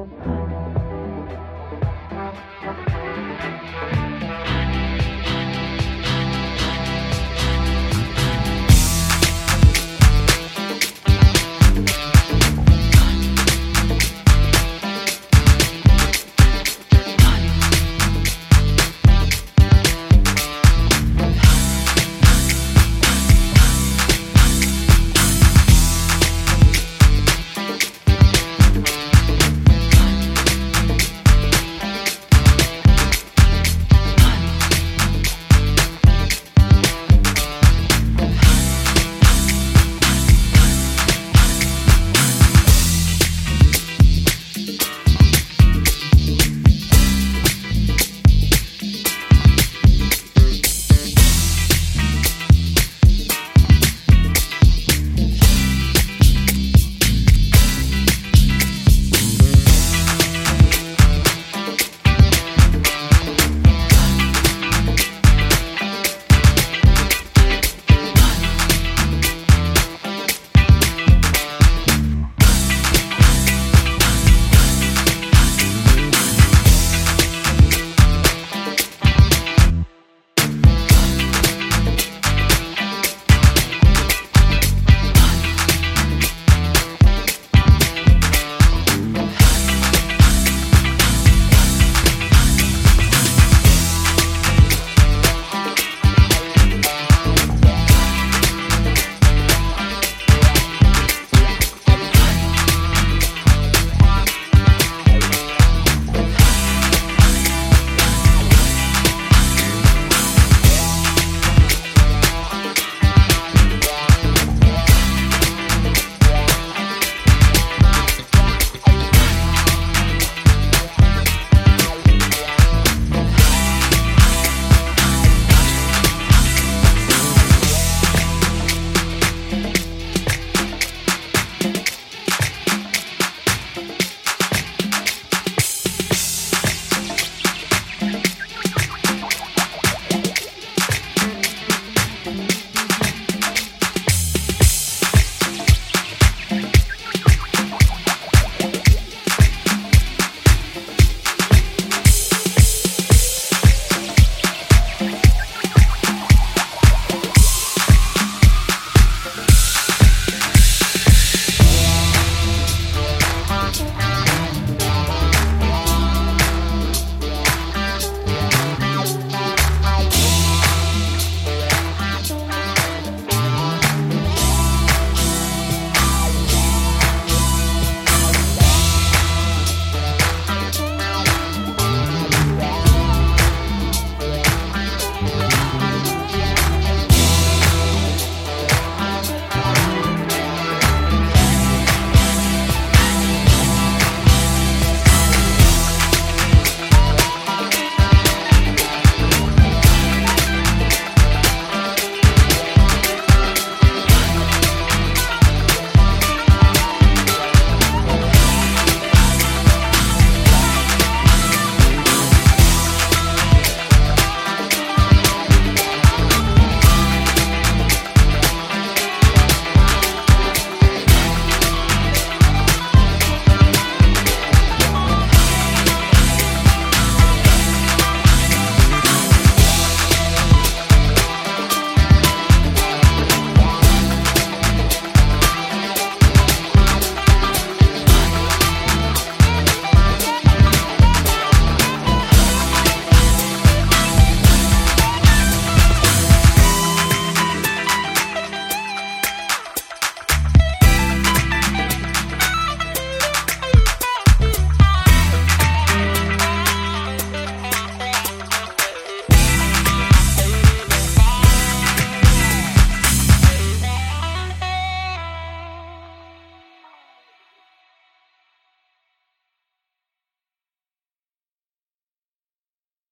Obrigada.